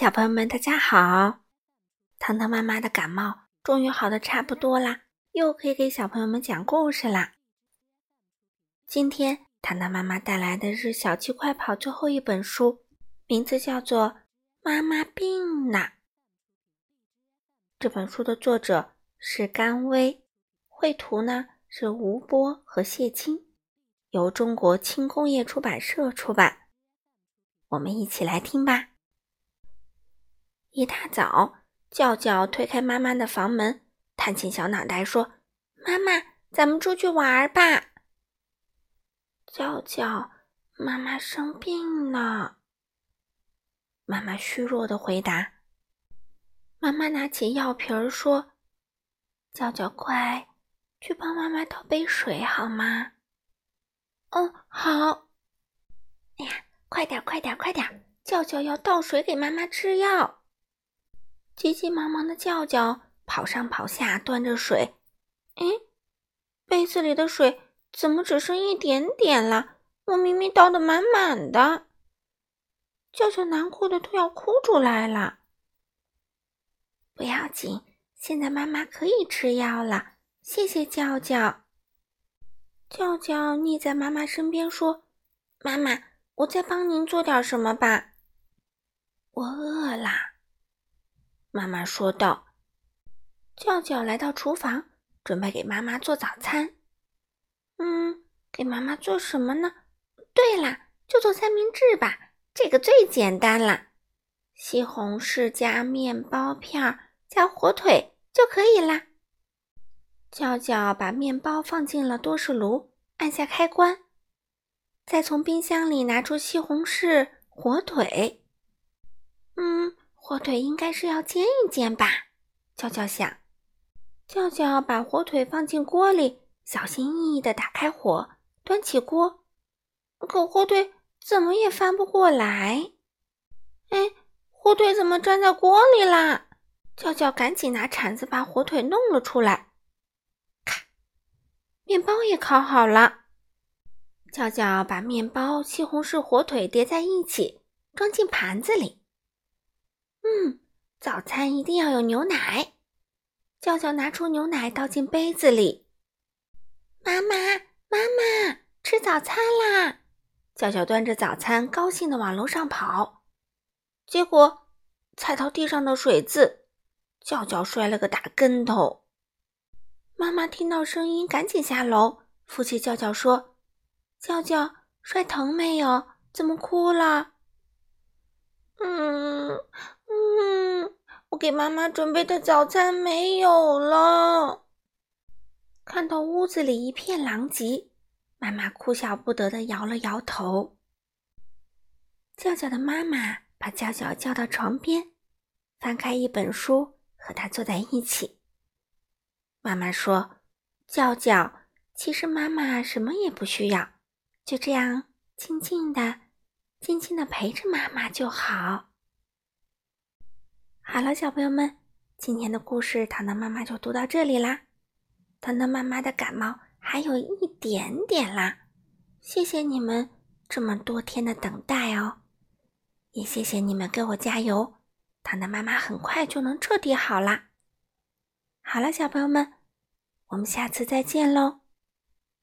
小朋友们，大家好！糖糖妈妈的感冒终于好的差不多啦，又可以给小朋友们讲故事啦。今天糖糖妈妈带来的是《小鸡快跑》最后一本书，名字叫做《妈妈病了》。这本书的作者是甘薇，绘图呢是吴波和谢青，由中国轻工业出版社出版。我们一起来听吧。一大早，叫叫推开妈妈的房门，探起小脑袋说：“妈妈，咱们出去玩吧。”叫叫，妈妈生病了。妈妈虚弱的回答。妈妈拿起药瓶说：“叫叫，快去帮妈妈倒杯水好吗？”“嗯，好。”“哎呀，快点，快点，快点！叫叫要倒水给妈妈吃药。”急急忙忙的叫叫跑上跑下端着水，哎，杯子里的水怎么只剩一点点了？我明明倒的满满的。叫叫难过的都要哭出来了。不要紧，现在妈妈可以吃药了，谢谢叫叫。叫叫腻在妈妈身边说：“妈妈，我再帮您做点什么吧。”我饿了。妈妈说道：“叫叫来到厨房，准备给妈妈做早餐。嗯，给妈妈做什么呢？对了，就做三明治吧，这个最简单了。西红柿加面包片加火腿就可以啦。”叫叫把面包放进了多士炉，按下开关，再从冰箱里拿出西红柿、火腿。嗯。火腿应该是要煎一煎吧，叫叫想。叫叫把火腿放进锅里，小心翼翼地打开火，端起锅。可火腿怎么也翻不过来。哎，火腿怎么粘在锅里啦？叫叫赶紧拿铲子把火腿弄了出来。咔，面包也烤好了。叫叫把面包、西红柿、火腿叠在一起，装进盘子里。嗯，早餐一定要有牛奶。叫叫拿出牛奶倒进杯子里。妈妈，妈妈，吃早餐啦！叫叫端着早餐，高兴地往楼上跑。结果踩到地上的水渍，叫叫摔了个大跟头。妈妈听到声音，赶紧下楼，扶起叫叫说：“叫叫，摔疼没有？怎么哭了？”嗯。嗯，我给妈妈准备的早餐没有了。看到屋子里一片狼藉，妈妈哭笑不得的摇了摇头。叫叫的妈妈把叫叫叫到床边，翻开一本书，和他坐在一起。妈妈说：“叫叫，其实妈妈什么也不需要，就这样静静的、静静的陪着妈妈就好。”好了，小朋友们，今天的故事糖糖妈妈就读到这里啦。糖糖妈妈的感冒还有一点点啦，谢谢你们这么多天的等待哦，也谢谢你们给我加油，糖糖妈妈很快就能彻底好啦。好了，小朋友们，我们下次再见喽。